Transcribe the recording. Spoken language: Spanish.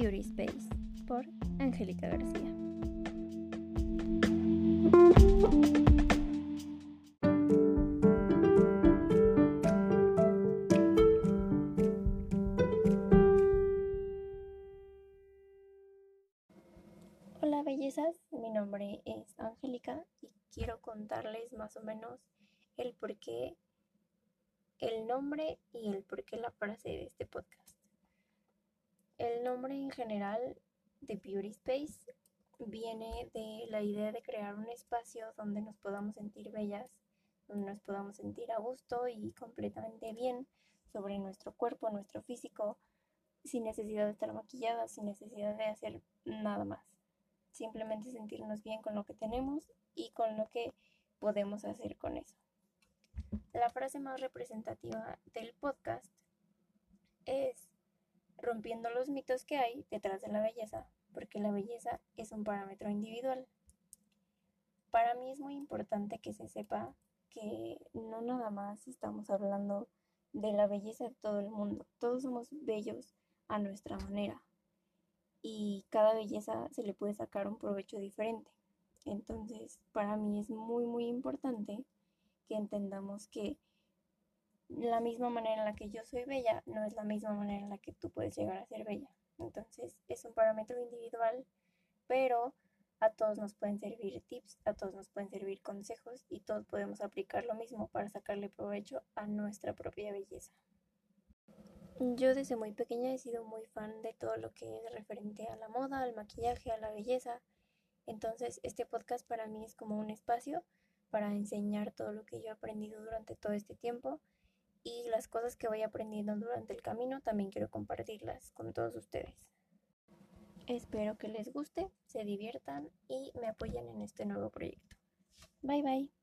Beauty Space por Angélica García. Hola bellezas, mi nombre es Angélica y quiero contarles más o menos el por qué el nombre y el por qué la frase de este podcast. El nombre en general de Beauty Space viene de la idea de crear un espacio donde nos podamos sentir bellas, donde nos podamos sentir a gusto y completamente bien sobre nuestro cuerpo, nuestro físico, sin necesidad de estar maquilladas, sin necesidad de hacer nada más. Simplemente sentirnos bien con lo que tenemos y con lo que podemos hacer con eso. La frase más representativa del podcast rompiendo los mitos que hay detrás de la belleza, porque la belleza es un parámetro individual. Para mí es muy importante que se sepa que no nada más estamos hablando de la belleza de todo el mundo, todos somos bellos a nuestra manera y cada belleza se le puede sacar un provecho diferente. Entonces, para mí es muy, muy importante que entendamos que la misma manera en la que yo soy bella no es la misma manera en la que tú puedes llegar a ser bella. Entonces es un parámetro individual, pero a todos nos pueden servir tips, a todos nos pueden servir consejos y todos podemos aplicar lo mismo para sacarle provecho a nuestra propia belleza. Yo desde muy pequeña he sido muy fan de todo lo que es referente a la moda, al maquillaje, a la belleza. Entonces este podcast para mí es como un espacio para enseñar todo lo que yo he aprendido durante todo este tiempo y las cosas que voy aprendiendo durante el camino también quiero compartirlas con todos ustedes. Espero que les guste, se diviertan y me apoyen en este nuevo proyecto. Bye bye.